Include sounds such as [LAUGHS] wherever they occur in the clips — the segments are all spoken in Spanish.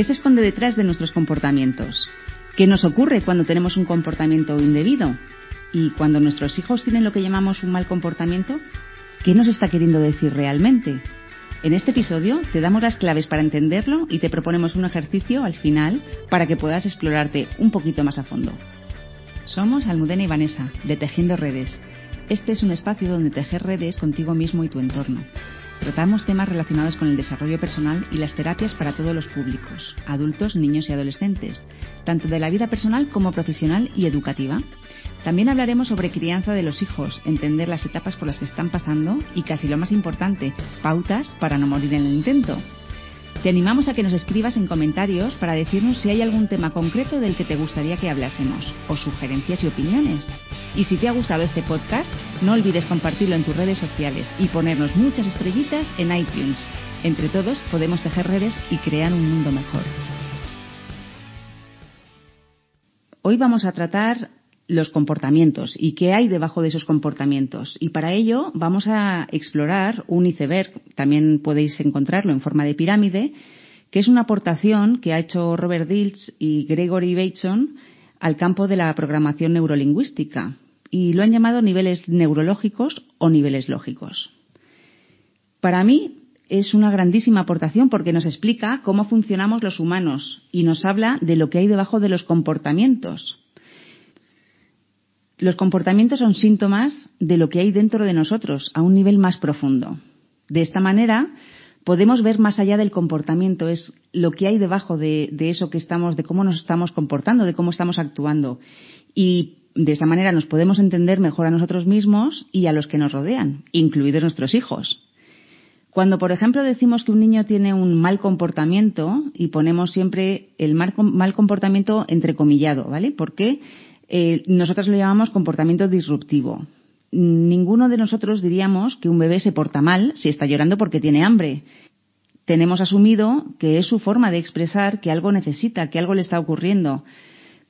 ¿Qué se esconde detrás de nuestros comportamientos? ¿Qué nos ocurre cuando tenemos un comportamiento indebido? Y cuando nuestros hijos tienen lo que llamamos un mal comportamiento, ¿qué nos está queriendo decir realmente? En este episodio te damos las claves para entenderlo y te proponemos un ejercicio al final para que puedas explorarte un poquito más a fondo. Somos Almudena y Vanessa, de Tejiendo Redes. Este es un espacio donde tejer redes contigo mismo y tu entorno. Tratamos temas relacionados con el desarrollo personal y las terapias para todos los públicos, adultos, niños y adolescentes, tanto de la vida personal como profesional y educativa. También hablaremos sobre crianza de los hijos, entender las etapas por las que están pasando y, casi lo más importante, pautas para no morir en el intento. Te animamos a que nos escribas en comentarios para decirnos si hay algún tema concreto del que te gustaría que hablásemos, o sugerencias y opiniones. Y si te ha gustado este podcast, no olvides compartirlo en tus redes sociales y ponernos muchas estrellitas en iTunes. Entre todos podemos tejer redes y crear un mundo mejor. Hoy vamos a tratar los comportamientos y qué hay debajo de esos comportamientos. Y para ello vamos a explorar un iceberg, también podéis encontrarlo en forma de pirámide, que es una aportación que ha hecho Robert Dilts y Gregory Bateson al campo de la programación neurolingüística y lo han llamado niveles neurológicos o niveles lógicos. Para mí es una grandísima aportación porque nos explica cómo funcionamos los humanos y nos habla de lo que hay debajo de los comportamientos. Los comportamientos son síntomas de lo que hay dentro de nosotros a un nivel más profundo. De esta manera, podemos ver más allá del comportamiento, es lo que hay debajo de, eso que estamos, de cómo nos estamos comportando, de cómo estamos actuando. Y de esa manera nos podemos entender mejor a nosotros mismos y a los que nos rodean, incluidos nuestros hijos. Cuando, por ejemplo, decimos que un niño tiene un mal comportamiento y ponemos siempre el mal, mal comportamiento entrecomillado, ¿vale? Porque eh, nosotros lo llamamos comportamiento disruptivo. Ninguno de nosotros diríamos que un bebé se porta mal si está llorando porque tiene hambre. Tenemos asumido que es su forma de expresar que algo necesita, que algo le está ocurriendo.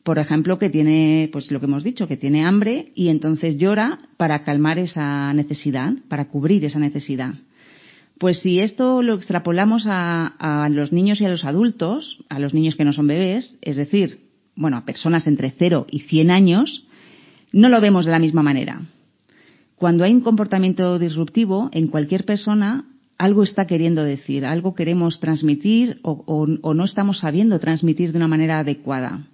Por ejemplo, que tiene, pues lo que hemos dicho, que tiene hambre y entonces llora para calmar esa necesidad, para cubrir esa necesidad. Pues si esto lo extrapolamos a, a los niños y a los adultos, a los niños que no son bebés, es decir, bueno, a personas entre 0 y 100 años, no lo vemos de la misma manera. Cuando hay un comportamiento disruptivo en cualquier persona, algo está queriendo decir, algo queremos transmitir o, o, no estamos sabiendo transmitir de una manera adecuada.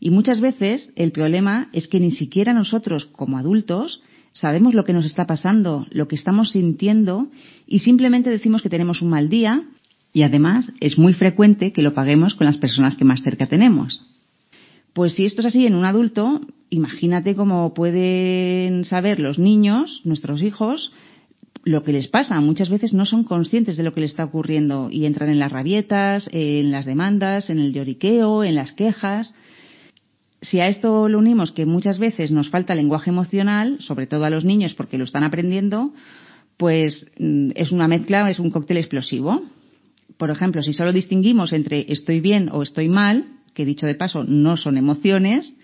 Y muchas veces el problema es que ni siquiera nosotros, como adultos, sabemos lo que nos está pasando, lo que estamos sintiendo y simplemente decimos que tenemos un mal día y además es muy frecuente que lo paguemos con las personas que más cerca tenemos. Pues si esto es así en un adulto, imagínate cómo pueden saber los niños, nuestros hijos, lo que les pasa. Muchas veces no son conscientes de lo que les está ocurriendo y entran en las rabietas, en las demandas, en el lloriqueo, en las quejas. Si a esto lo unimos que muchas veces nos falta lenguaje emocional, sobre todo a los niños porque lo están aprendiendo, pues mm, es una mezcla, es un cóctel explosivo. Por ejemplo, si solo distinguimos entre estoy bien o estoy mal, que dicho de paso no son emociones,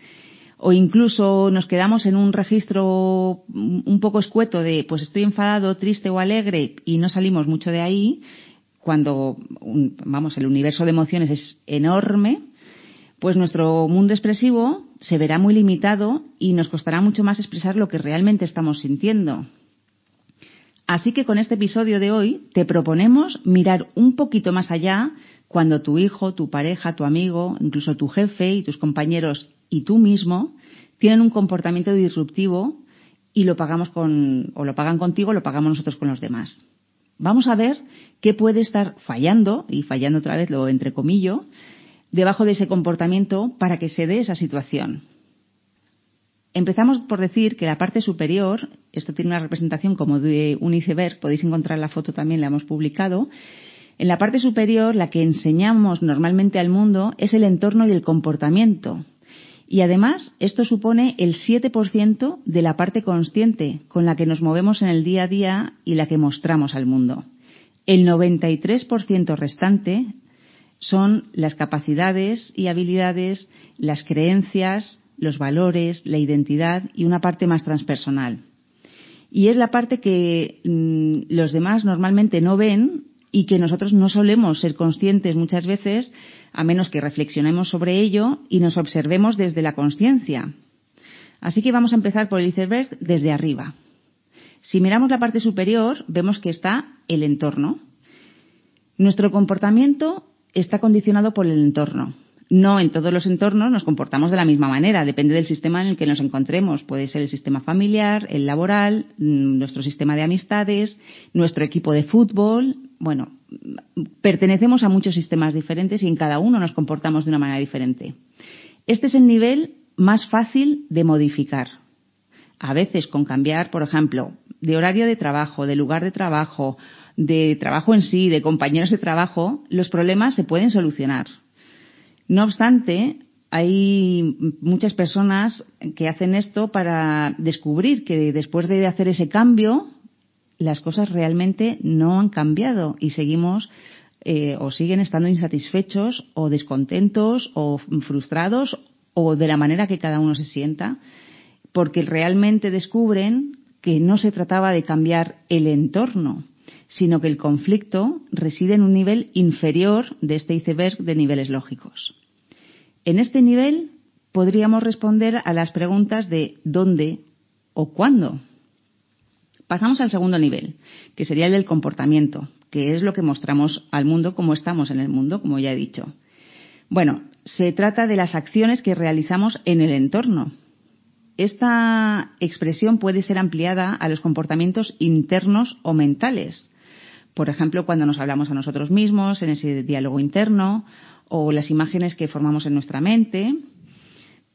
o incluso nos quedamos en un registro un poco escueto de pues estoy enfadado, triste o alegre y no salimos mucho de ahí, cuando vamos, el universo de emociones es enorme, pues nuestro mundo expresivo se verá muy limitado y nos costará mucho más expresar lo que realmente estamos sintiendo. Así que con este episodio de hoy te proponemos mirar un poquito más allá cuando tu hijo, tu pareja, tu amigo, incluso tu jefe y tus compañeros y tú mismo tienen un comportamiento disruptivo y lo pagamos con, o lo pagan contigo, lo pagamos nosotros con los demás. Vamos a ver qué puede estar fallando, y fallando otra vez lo entrecomillo, debajo de ese comportamiento para que se dé esa situación. Empezamos por decir que la parte superior, esto tiene una representación como de un iceberg, podéis encontrar la foto también, la hemos publicado, en la parte superior, la que enseñamos normalmente al mundo es el entorno y el comportamiento. Y además, esto supone el 7% de la parte consciente con la que nos movemos en el día a día y la que mostramos al mundo. El 93% restante son las capacidades y habilidades, las creencias, los valores, la identidad y una parte más transpersonal. Y es la parte que mm, los demás normalmente no ven y que nosotros no solemos ser conscientes muchas veces a menos que reflexionemos sobre ello y nos observemos desde la conciencia. Así que vamos a empezar por el iceberg desde arriba. Si miramos la parte superior, vemos que está el entorno. Nuestro comportamiento está condicionado por el entorno. No en todos los entornos nos comportamos de la misma manera, depende del sistema en el que nos encontremos. Puede ser el sistema familiar, el laboral, mm, nuestro sistema de amistades, nuestro equipo de fútbol. Bueno, pertenecemos a muchos sistemas diferentes y en cada uno nos comportamos de una manera diferente. Este es el nivel más fácil de modificar. A veces con cambiar, por ejemplo, de horario de trabajo, de lugar de trabajo, de trabajo en sí, de compañeros de trabajo, los problemas se pueden solucionar. No obstante, hay muchas personas que hacen esto para descubrir que después de hacer ese cambio, las cosas realmente no han cambiado y seguimos eh, o siguen estando insatisfechos o descontentos o frustrados o de la manera que cada uno se sienta, porque realmente descubren que no se trataba de cambiar el entorno, sino que el conflicto reside en un nivel inferior de este iceberg de niveles lógicos. En este nivel podríamos responder a las preguntas de dónde o cuándo. Pasamos al segundo nivel, que sería el del comportamiento, que es lo que mostramos al mundo como estamos en el mundo, como ya he dicho. Bueno, se trata de las acciones que realizamos en el entorno. Esta expresión puede ser ampliada a los comportamientos internos o mentales. Por ejemplo, cuando nos hablamos a nosotros mismos, en ese diálogo interno, o las imágenes que formamos en nuestra mente,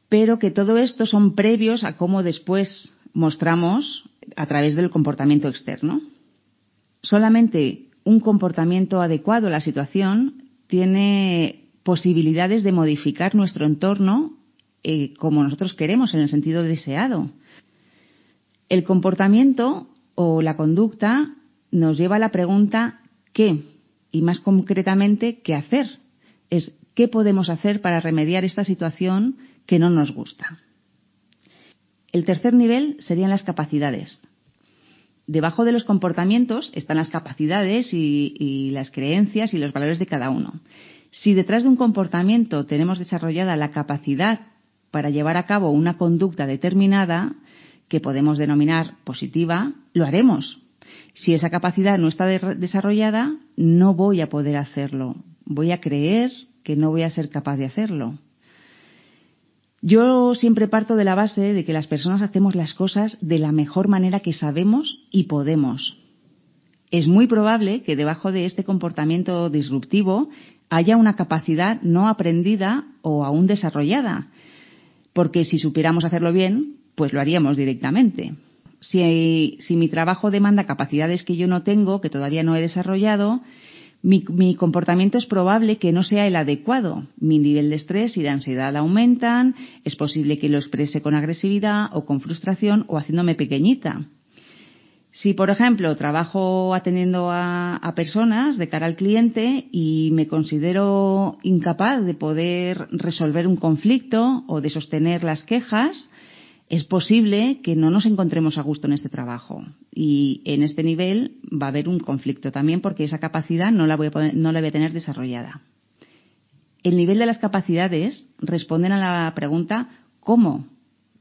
pero que todo esto son previos a cómo después mostramos a través del comportamiento externo. Solamente un comportamiento adecuado a la situación tiene posibilidades de modificar nuestro entorno eh, como nosotros queremos, en el sentido deseado. El comportamiento o la conducta nos lleva a la pregunta ¿qué? Y más concretamente, ¿qué hacer? Es ¿qué podemos hacer para remediar esta situación que no nos gusta? El tercer nivel serían las capacidades. Debajo de los comportamientos están las capacidades y, y las creencias y los valores de cada uno. Si detrás de un comportamiento tenemos desarrollada la capacidad para llevar a cabo una conducta determinada, que podemos denominar positiva, lo haremos. Si esa capacidad no está desarrollada, no voy a poder hacerlo. Voy a creer que no voy a ser capaz de hacerlo. Yo siempre parto de la base de que las personas hacemos las cosas de la mejor manera que sabemos y podemos. Es muy probable que debajo de este comportamiento disruptivo haya una capacidad no aprendida o aún desarrollada, porque si supiéramos hacerlo bien, pues lo haríamos directamente. Si, mi trabajo demanda capacidades que yo no tengo, que todavía no he desarrollado, mi, mi, comportamiento es probable que no sea el adecuado. Mi nivel de estrés y de ansiedad aumentan, es posible que lo exprese con agresividad o con frustración o haciéndome pequeñita. Si, por ejemplo, trabajo atendiendo a, personas de cara al cliente y me considero incapaz de poder resolver un conflicto o de sostener las quejas, es posible que no nos encontremos a gusto en este trabajo. Y en este nivel va a haber un conflicto también porque esa capacidad no la voy a, no la voy a tener desarrollada. El nivel de las capacidades responden a la pregunta ¿cómo?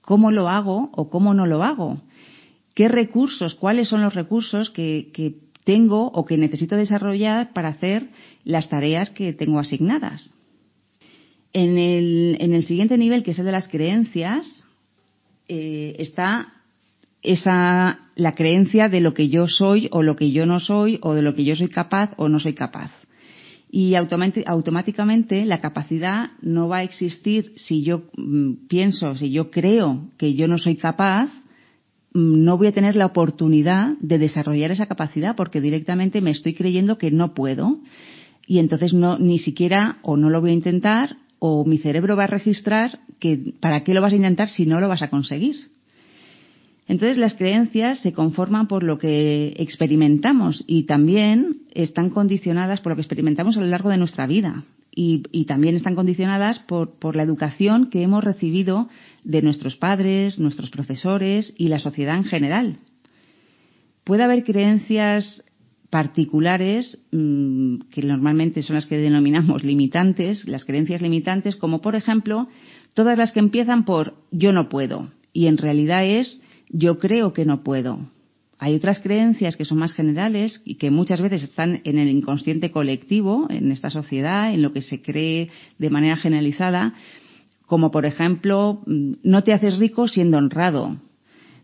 ¿Cómo lo hago o cómo no lo hago? ¿Qué recursos, cuáles son los recursos que, tengo o que necesito desarrollar para hacer las tareas que tengo asignadas? En el, en el siguiente nivel, que es el de las creencias, eh, está esa la creencia de lo que yo soy o lo que yo no soy o de lo que yo soy capaz o no soy capaz. Y automáticamente la capacidad no va a existir si yo mm, pienso, si yo creo que yo no soy capaz, no voy a tener la oportunidad de desarrollar esa capacidad porque directamente me estoy creyendo que no puedo y entonces no ni siquiera o no lo voy a intentar o mi cerebro va a registrar que para qué lo vas a intentar si no lo vas a conseguir. Entonces las creencias se conforman por lo que experimentamos y también están condicionadas por lo que experimentamos a lo largo de nuestra vida y, y también están condicionadas por, por la educación que hemos recibido de nuestros padres, nuestros profesores y la sociedad en general. Puede haber creencias particulares mm, que normalmente son las que denominamos [LAUGHS] limitantes, las creencias limitantes, como por ejemplo todas las que empiezan por yo no puedo y en realidad es yo creo que no puedo. Hay otras creencias que son más generales y que muchas veces están en el inconsciente colectivo, en esta sociedad, en lo que se cree de manera generalizada, como por ejemplo, mm, no te haces rico siendo honrado.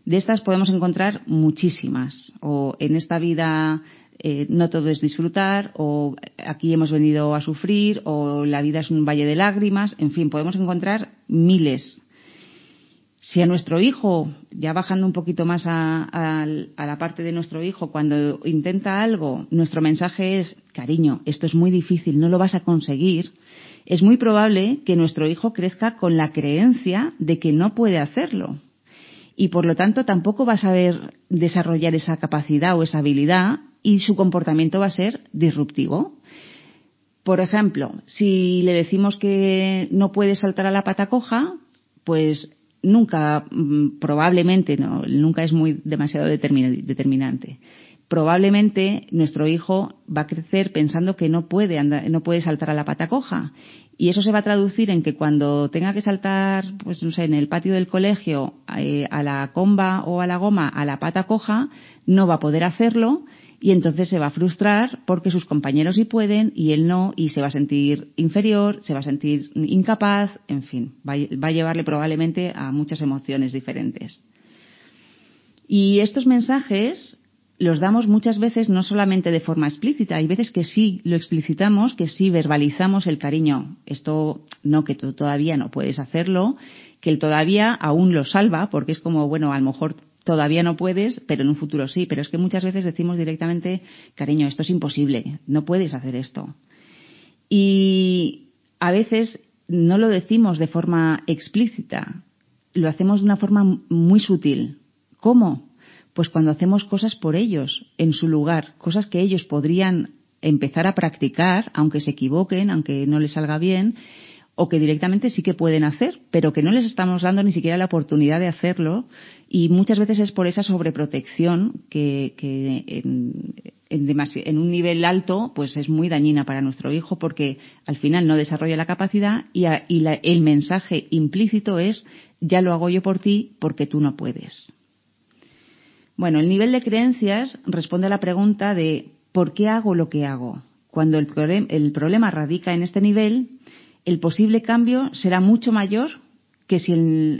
De estas podemos encontrar muchísimas. O en esta vida eh, no todo es disfrutar, o aquí hemos venido a sufrir, o la vida es un valle de lágrimas. En fin, podemos encontrar miles. Si a nuestro hijo, ya bajando un poquito más a, la parte de nuestro hijo, cuando intenta algo, nuestro mensaje es, cariño, esto es muy difícil, no lo vas a conseguir, es muy probable que nuestro hijo crezca con la creencia de que no puede hacerlo. Y por lo tanto tampoco va a saber desarrollar esa capacidad o esa habilidad y su comportamiento va a ser disruptivo. Por ejemplo, si le decimos que no puede saltar a la pata coja, pues nunca, mm, probablemente, no, nunca es muy demasiado determinante probablemente nuestro hijo va a crecer pensando que no puede andar, no puede saltar a la pata coja. Y eso se va a traducir en que cuando tenga que saltar, pues no sé, en el patio del colegio, eh, a la comba o a la goma, a la pata coja, no va a poder hacerlo y entonces se va a frustrar porque sus compañeros sí pueden y él no y se va a sentir inferior, se va a sentir incapaz, en fin, va a llevarle probablemente a muchas emociones diferentes. Y estos mensajes los damos muchas veces no solamente de forma explícita, hay veces que sí lo explicitamos, que sí verbalizamos el cariño. Esto no, que todavía no puedes hacerlo, que el todavía aún lo salva, porque es como, bueno, a lo mejor todavía no puedes, pero en un futuro sí. Pero es que muchas veces decimos directamente, cariño, esto es imposible, no puedes hacer esto. Y a veces no lo decimos de forma explícita, lo hacemos de una forma muy sutil. ¿Cómo? Pues cuando hacemos cosas por ellos, en su lugar, cosas que ellos podrían empezar a practicar, aunque se equivoquen, aunque no les salga bien, o que directamente sí que pueden hacer, pero que no les estamos dando ni siquiera la oportunidad de hacerlo, y muchas veces es por esa sobreprotección que, en, en, un nivel alto pues es muy dañina para nuestro hijo porque al final no desarrolla la capacidad y, el mensaje implícito es ya lo hago yo por ti porque tú no puedes. Bueno, el nivel de creencias responde a la pregunta de ¿por qué hago lo que hago? Cuando el, problema radica en este nivel, el posible cambio será mucho mayor que si,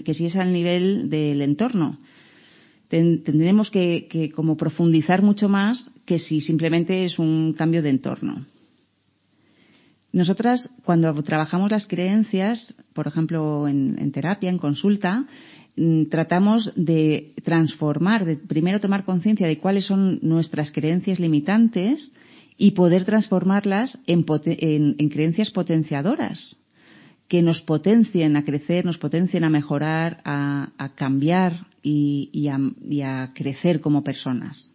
es al nivel del entorno. tendremos que, como profundizar mucho más que si simplemente es un cambio de entorno. Nosotras, cuando trabajamos las creencias, por ejemplo, en terapia, en consulta, tratamos de transformar, de primero tomar conciencia de cuáles son nuestras creencias limitantes y poder transformarlas en, creencias potenciadoras que nos potencien a crecer, nos potencien a mejorar, a, cambiar y, a, crecer como personas.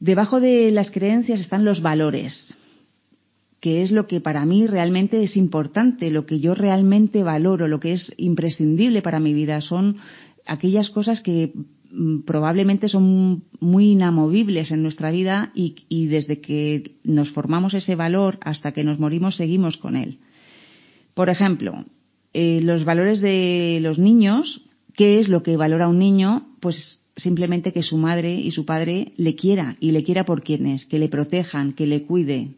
Debajo de las creencias están los valores que es lo que para mí realmente es importante, lo que yo realmente valoro, lo que es imprescindible para mi vida. Son aquellas cosas que mm, probablemente son muy inamovibles en nuestra vida y, desde que nos formamos ese valor hasta que nos morimos seguimos con él. Por ejemplo, eh, los valores de los niños, ¿qué es lo que valora un niño? Pues simplemente que su madre y su padre le quiera y le quiera por quien es, que le protejan, que le cuide,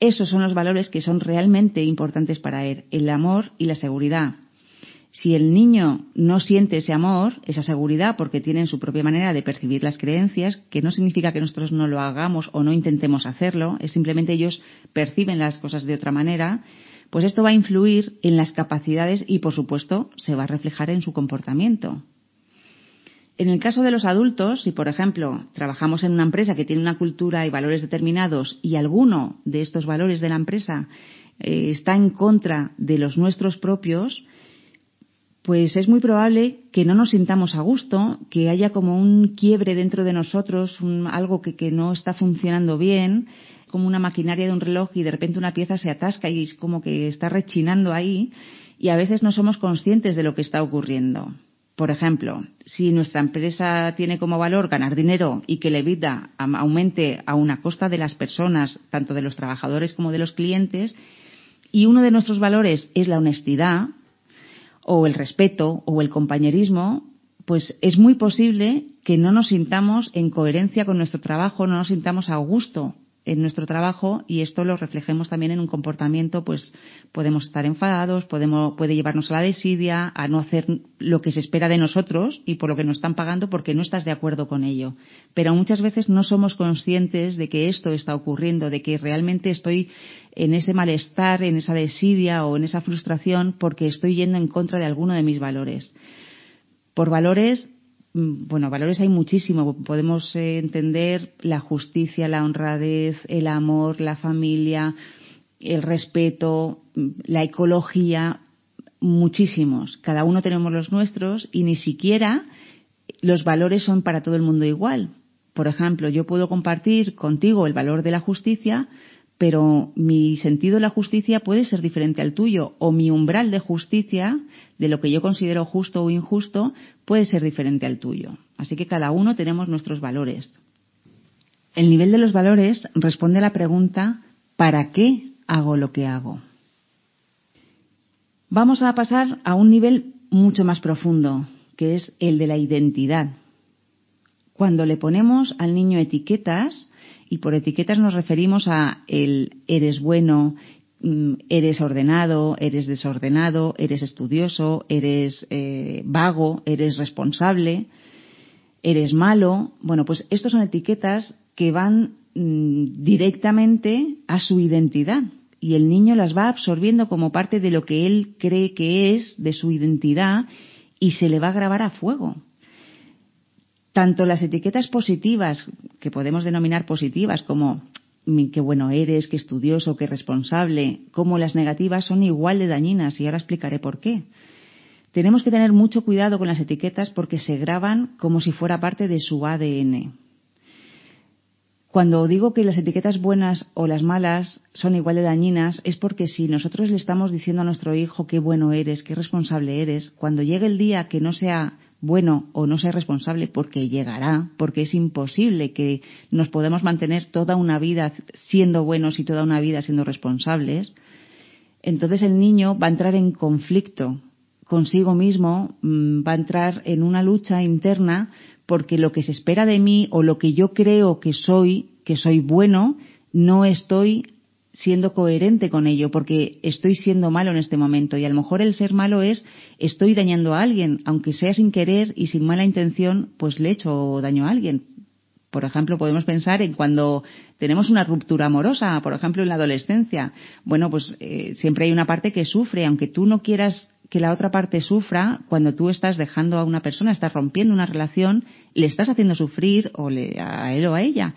esos son los valores que son realmente importantes para él, el amor y la seguridad. Si el niño no siente ese amor, esa seguridad, porque tienen su propia manera de percibir las creencias, que no significa que nosotros no lo hagamos o no intentemos hacerlo, es simplemente ellos perciben las cosas de otra manera, pues esto va a influir en las capacidades y, por supuesto, se va a reflejar en su comportamiento. En el caso de los adultos, si por ejemplo trabajamos en una empresa que tiene una cultura y valores determinados y alguno de estos valores de la empresa eh, está en contra de los nuestros propios, pues es muy probable que no nos sintamos a gusto, que haya como un quiebre dentro de nosotros, algo que, que no está funcionando bien, como una maquinaria de un reloj y de repente una pieza se atasca y es como que está rechinando ahí y a veces no somos conscientes de lo que está ocurriendo. Por ejemplo, si nuestra empresa tiene como valor ganar dinero y que la vida aumente a una costa de las personas, tanto de los trabajadores como de los clientes, y uno de nuestros valores es la honestidad, o el respeto, o el compañerismo, pues es muy posible que no nos sintamos en coherencia con nuestro trabajo, no nos sintamos a gusto en nuestro trabajo y esto lo reflejemos también en un comportamiento, pues podemos estar enfadados, podemos, puede llevarnos a la desidia, a no hacer lo que se espera de nosotros y por lo que nos están pagando porque no estás de acuerdo con ello. Pero muchas veces no somos conscientes de que esto está ocurriendo, de que realmente estoy en ese malestar, en esa desidia o en esa frustración porque estoy yendo en contra de alguno de mis valores. Por valores bueno, valores hay muchísimo. Podemos eh, entender la justicia, la honradez, el amor, la familia, el respeto, mm, la ecología, muchísimos. Cada uno tenemos los nuestros y ni siquiera los valores son para todo el mundo igual. Por ejemplo, yo puedo compartir contigo el valor de la justicia, pero mi sentido de la justicia puede ser diferente al tuyo o mi umbral de justicia, de lo que yo considero justo o injusto, puede ser diferente al tuyo. Así que cada uno tenemos nuestros valores. El nivel de los valores responde a la pregunta ¿para qué hago lo que hago? Vamos a pasar a un nivel mucho más profundo, que es el de la identidad. Cuando le ponemos al niño etiquetas, y por etiquetas nos referimos a el eres bueno, mm, eres ordenado, eres desordenado, eres estudioso, eres eh, vago, eres responsable, eres malo. Bueno, pues estos son etiquetas que van mm, directamente a su identidad y el niño las va absorbiendo como parte de lo que él cree que es, de su identidad, y se le va a grabar a fuego tanto las etiquetas positivas, que podemos denominar positivas como qué bueno eres, qué estudioso, qué responsable, como las negativas son igual de dañinas y ahora explicaré por qué. Tenemos que tener mucho cuidado con las etiquetas porque se graban como si fuera parte de su ADN. Cuando digo que las etiquetas buenas o las malas son igual de dañinas es porque si nosotros le estamos diciendo a nuestro hijo qué bueno eres, qué responsable eres, cuando llegue el día que no sea bueno o no ser responsable porque llegará, porque es imposible que nos podamos mantener toda una vida siendo buenos y toda una vida siendo responsables, entonces el niño va a entrar en conflicto consigo mismo, mm, va a entrar en una lucha interna porque lo que se espera de mí o lo que yo creo que soy, que soy bueno, no estoy siendo coherente con ello, porque estoy siendo malo en este momento. Y a lo mejor el ser malo es estoy dañando a alguien, aunque sea sin querer y sin mala intención, pues le he hecho daño a alguien. Por ejemplo, podemos pensar en cuando tenemos una ruptura amorosa, por ejemplo, en la adolescencia. Bueno, pues eh, siempre hay una parte que sufre, aunque tú no quieras que la otra parte sufra, cuando tú estás dejando a una persona, estás rompiendo una relación, le estás haciendo sufrir o le, a él o a ella.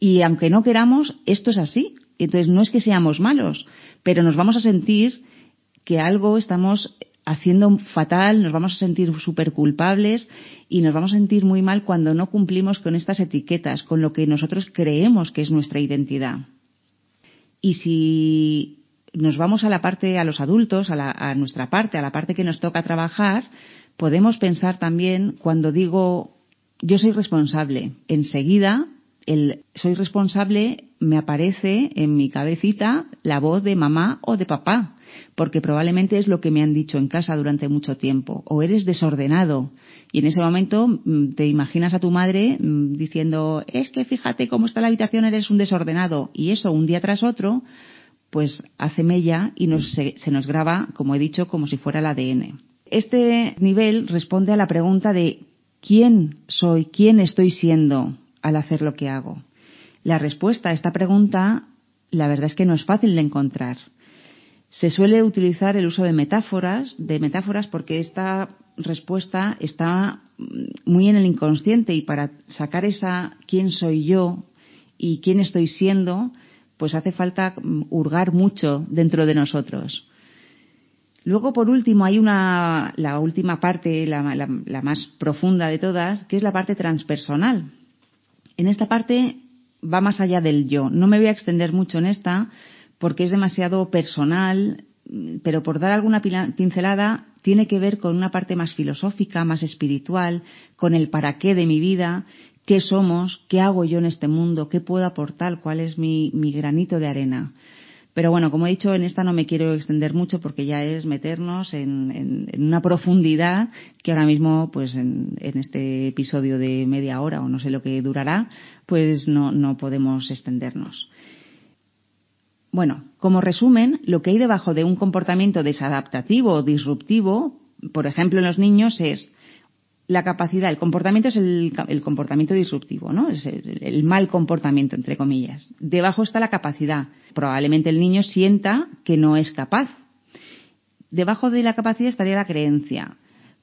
Y aunque no queramos, esto es así. Entonces, no es que seamos malos, pero nos vamos a sentir que algo estamos haciendo fatal, nos vamos a sentir súper culpables y nos vamos a sentir muy mal cuando no cumplimos con estas etiquetas, con lo que nosotros creemos que es nuestra identidad. Y si nos vamos a la parte, a los adultos, a, a nuestra parte, a la parte que nos toca trabajar, podemos pensar también cuando digo yo soy responsable, enseguida el soy responsable me aparece en mi cabecita la voz de mamá o de papá, porque probablemente es lo que me han dicho en casa durante mucho tiempo. O eres desordenado. Y en ese momento mm, te imaginas a tu madre mm, diciendo, es que fíjate cómo está la habitación, eres un desordenado. Y eso un día tras otro, pues hace mella y se, se nos graba, como he dicho, como si fuera el ADN. Este nivel responde a la pregunta de ¿quién soy? ¿Quién estoy siendo? Al hacer lo que hago? La respuesta a esta pregunta, la verdad es que no es fácil de encontrar. Se suele utilizar el uso de metáforas, de metáforas porque esta respuesta está muy en el inconsciente y para sacar esa quién soy yo y quién estoy siendo, pues hace falta hurgar mucho dentro de nosotros. Luego, por último, hay una, la última parte, la más profunda de todas, que es la parte transpersonal, en esta parte va más allá del yo. No me voy a extender mucho en esta porque es demasiado personal, pero por dar alguna pincelada, tiene que ver con una parte más filosófica, más espiritual, con el para qué de mi vida, qué somos, qué hago yo en este mundo, qué puedo aportar, cuál es mi, granito de arena. Pero bueno, como he dicho, en esta no me quiero extender mucho porque ya es meternos en, una profundidad que ahora mismo, pues en, este episodio de media hora o no sé lo que durará, pues no, no podemos extendernos. Bueno, como resumen, lo que hay debajo de un comportamiento desadaptativo o disruptivo, por ejemplo en los niños, es la capacidad, el comportamiento es el, comportamiento disruptivo, ¿no? Es el, mal comportamiento, entre comillas. Debajo está la capacidad. Probablemente el niño sienta que no es capaz. Debajo de la capacidad estaría la creencia.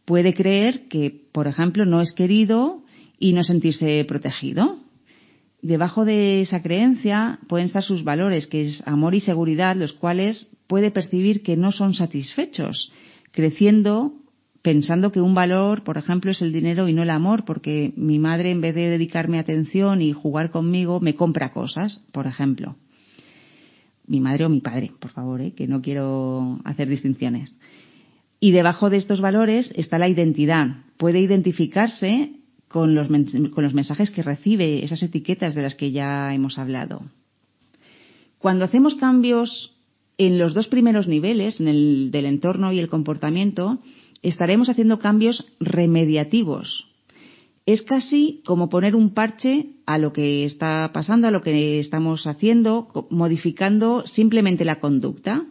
Puede creer que, por ejemplo, no es querido y no sentirse protegido. Debajo de esa creencia pueden estar sus valores, que es amor y seguridad, los cuales puede percibir que no son satisfechos, creciendo pensando que un valor, por ejemplo, es el dinero y no el amor, porque mi madre, en vez de dedicarme atención y jugar conmigo, me compra cosas, por ejemplo. Mi madre o mi padre, por favor, ¿eh? que no quiero hacer distinciones. Y debajo de estos valores está la identidad. Puede identificarse con los, con los mensajes que recibe, esas etiquetas de las que ya hemos hablado. Cuando hacemos cambios en los dos primeros niveles, en el del entorno y el comportamiento, estaremos haciendo cambios remediativos. Es casi como poner un parche a lo que está pasando, a lo que estamos haciendo, modificando simplemente la conducta.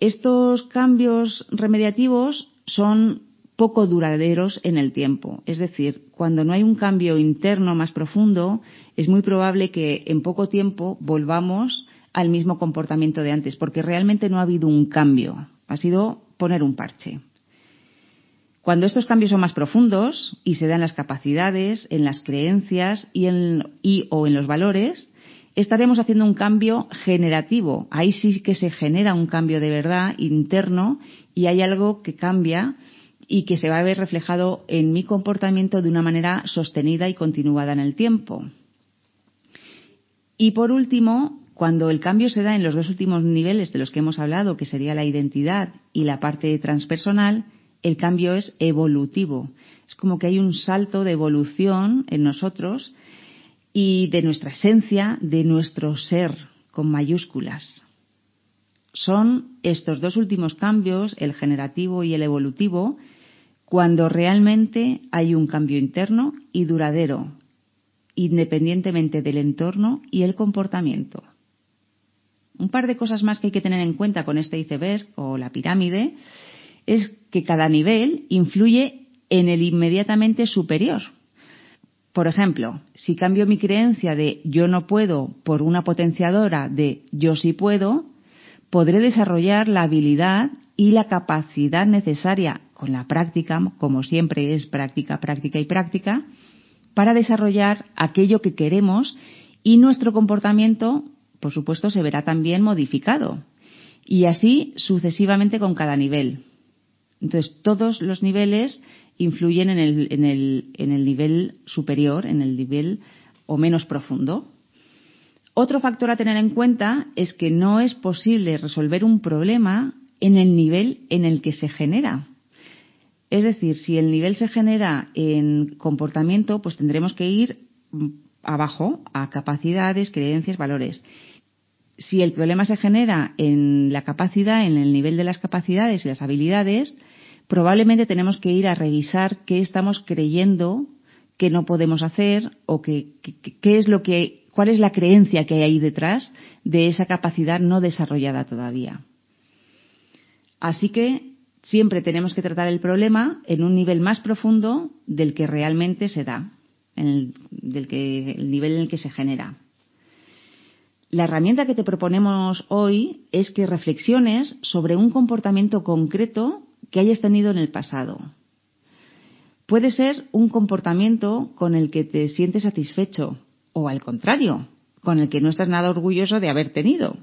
Estos cambios remediativos son poco duraderos en el tiempo. Es decir, cuando no hay un cambio interno más profundo, es muy probable que en poco tiempo volvamos al mismo comportamiento de antes, porque realmente no ha habido un cambio, ha sido poner un parche. Cuando estos cambios son más profundos y se dan en las capacidades, en las creencias y, y o en los valores, estaremos haciendo un cambio generativo. Ahí sí que se genera un cambio de verdad interno y hay algo que cambia y que se va a ver reflejado en mi comportamiento de una manera sostenida y continuada en el tiempo. Y por último, cuando el cambio se da en los dos últimos niveles de los que hemos hablado, que sería la identidad y la parte transpersonal, el cambio es evolutivo. Es como que hay un salto de evolución en nosotros y de nuestra esencia, de nuestro ser, con mayúsculas. Son estos dos últimos cambios, el generativo y el evolutivo, cuando realmente hay un cambio interno y duradero, independientemente del entorno y el comportamiento. Un par de cosas más que hay que tener en cuenta con este iceberg o la pirámide es que cada nivel influye en el inmediatamente superior. Por ejemplo, si cambio mi creencia de yo no puedo por una potenciadora de yo sí puedo, podré desarrollar la habilidad y la capacidad necesaria con la práctica, como siempre es práctica, práctica y práctica, para desarrollar aquello que queremos y nuestro comportamiento, por supuesto, se verá también modificado. Y así sucesivamente con cada nivel. Entonces, todos los niveles influyen en el, en el, en el nivel superior, en el nivel o menos profundo. Otro factor a tener en cuenta es que no es posible resolver un problema en el nivel en el que se genera. Es decir, si el nivel se genera en comportamiento, pues tendremos que ir abajo a capacidades, creencias, valores. Si el problema se genera en la capacidad, en el nivel de las capacidades y las habilidades, probablemente tenemos que ir a revisar qué estamos creyendo que no podemos hacer o qué es lo que, cuál es la creencia que hay ahí detrás de esa capacidad no desarrollada todavía. Así que siempre tenemos que tratar el problema en un nivel más profundo del que realmente se da, en el, del que, el nivel en el que se genera. La herramienta que te proponemos hoy es que reflexiones sobre un comportamiento concreto que hayas tenido en el pasado. Puede ser un comportamiento con el que te sientes satisfecho o al contrario, con el que no estás nada orgulloso de haber tenido.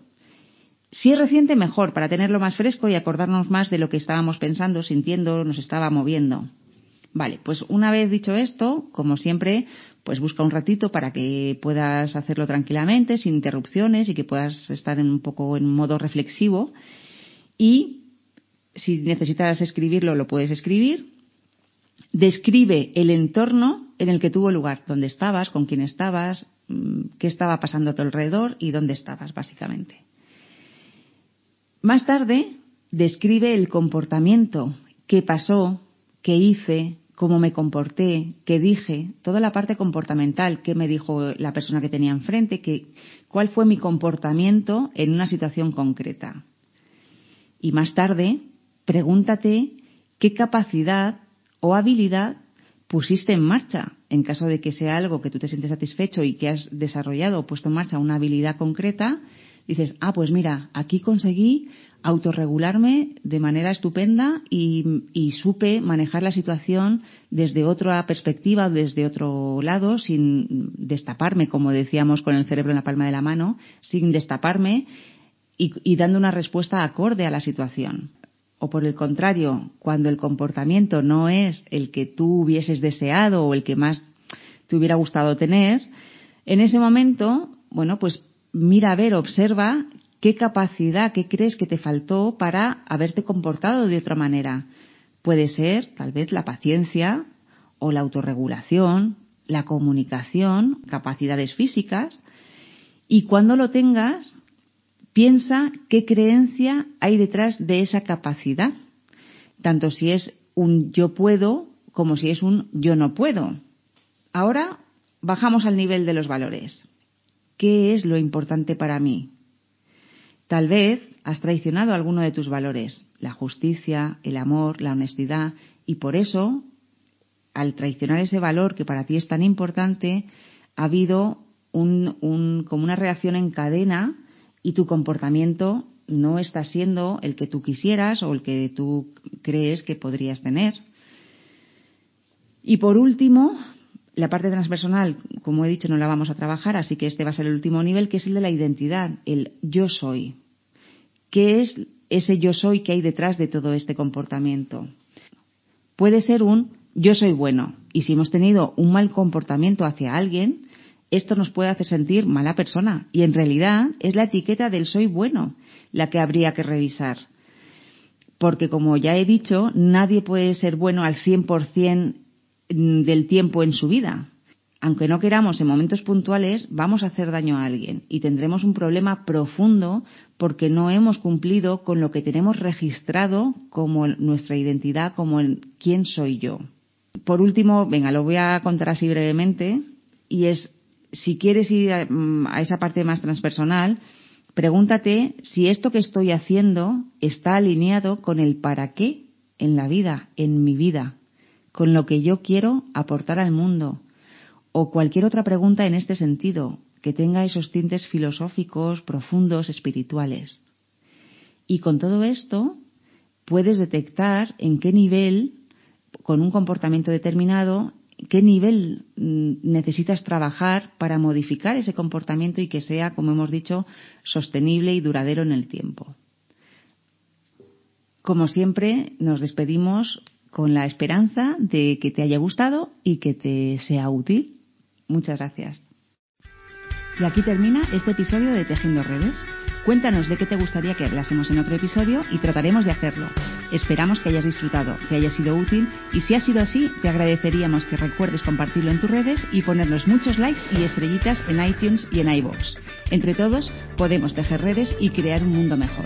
Si es reciente, mejor, para tenerlo más fresco y acordarnos más de lo que estábamos pensando, sintiendo, nos estaba moviendo. Vale, pues una vez dicho esto, como siempre, pues busca un ratito para que puedas hacerlo tranquilamente, sin interrupciones y que puedas estar en un poco en modo reflexivo y si necesitas escribirlo, lo puedes escribir. Describe el entorno en el que tuvo lugar, dónde estabas, con quién estabas, mm, qué estaba pasando a tu alrededor y dónde estabas, básicamente. Más tarde, describe el comportamiento, qué pasó, qué hice, cómo me comporté, qué dije, toda la parte comportamental, qué me dijo la persona que tenía enfrente, cuál fue mi comportamiento en una situación concreta. Y más tarde, pregúntate qué capacidad o habilidad pusiste en marcha, en caso de que sea algo que tú te sientes satisfecho y que has desarrollado o puesto en marcha una habilidad concreta, dices, ah, pues mira, aquí conseguí autorregularme de manera estupenda y, supe manejar la situación desde otra perspectiva, desde otro lado, sin destaparme, como decíamos con el cerebro en la palma de la mano, sin destaparme y dando una respuesta acorde a la situación. O por el contrario, cuando el comportamiento no es el que tú hubieses deseado o el que más te hubiera gustado tener, en ese momento, bueno, pues mira a ver, observa qué capacidad, qué crees que te faltó para haberte comportado de otra manera. Puede ser tal vez la paciencia o la autorregulación, la comunicación, capacidades físicas. Y cuando lo tengas, piensa qué creencia hay detrás de esa capacidad, tanto si es un yo puedo como si es un yo no puedo. Ahora bajamos al nivel de los valores. ¿Qué es lo importante para mí? Tal vez has traicionado alguno de tus valores, la justicia, el amor, la honestidad, y por eso, al traicionar ese valor que para ti es tan importante, ha habido un, como una reacción en cadena y tu comportamiento no está siendo el que tú quisieras o el que tú crees que podrías tener. Y por último, la parte transpersonal, como he dicho, no la vamos a trabajar, así que este va a ser el último nivel, que es el de la identidad, el yo soy. ¿Qué es ese yo soy que hay detrás de todo este comportamiento? Puede ser un yo soy bueno, y si hemos tenido un mal comportamiento hacia alguien, esto nos puede hacer sentir mala persona, y en realidad es la etiqueta del soy bueno la que habría que revisar. Porque como ya he dicho, nadie puede ser bueno al 100% Mm, del tiempo en su vida. Aunque no queramos en momentos puntuales, vamos a hacer daño a alguien y tendremos un problema profundo porque no hemos cumplido con lo que tenemos registrado como nuestra identidad, como el quién soy yo. Por último, venga, lo voy a contar así brevemente y es, si quieres ir a, mm, a esa parte más transpersonal, pregúntate si esto que estoy haciendo está alineado con el para qué en la vida, en mi vida, con lo que yo quiero aportar al mundo, o cualquier otra pregunta en este sentido, que tenga esos tintes filosóficos, profundos, espirituales. Y con todo esto puedes detectar en qué nivel, con un comportamiento determinado, qué nivel mm, necesitas trabajar para modificar ese comportamiento y que sea, como hemos dicho, sostenible y duradero en el tiempo. Como siempre, nos despedimos con la esperanza de que te haya gustado y que te sea útil. Muchas gracias. Y aquí termina este episodio de Tejiendo Redes. Cuéntanos de qué te gustaría que hablásemos en otro episodio y trataremos de hacerlo. Esperamos que hayas disfrutado, que haya sido útil y si ha sido así, te agradeceríamos que recuerdes compartirlo en tus redes y ponernos muchos likes y estrellitas en iTunes y en iVoox. Entre todos, podemos tejer redes y crear un mundo mejor.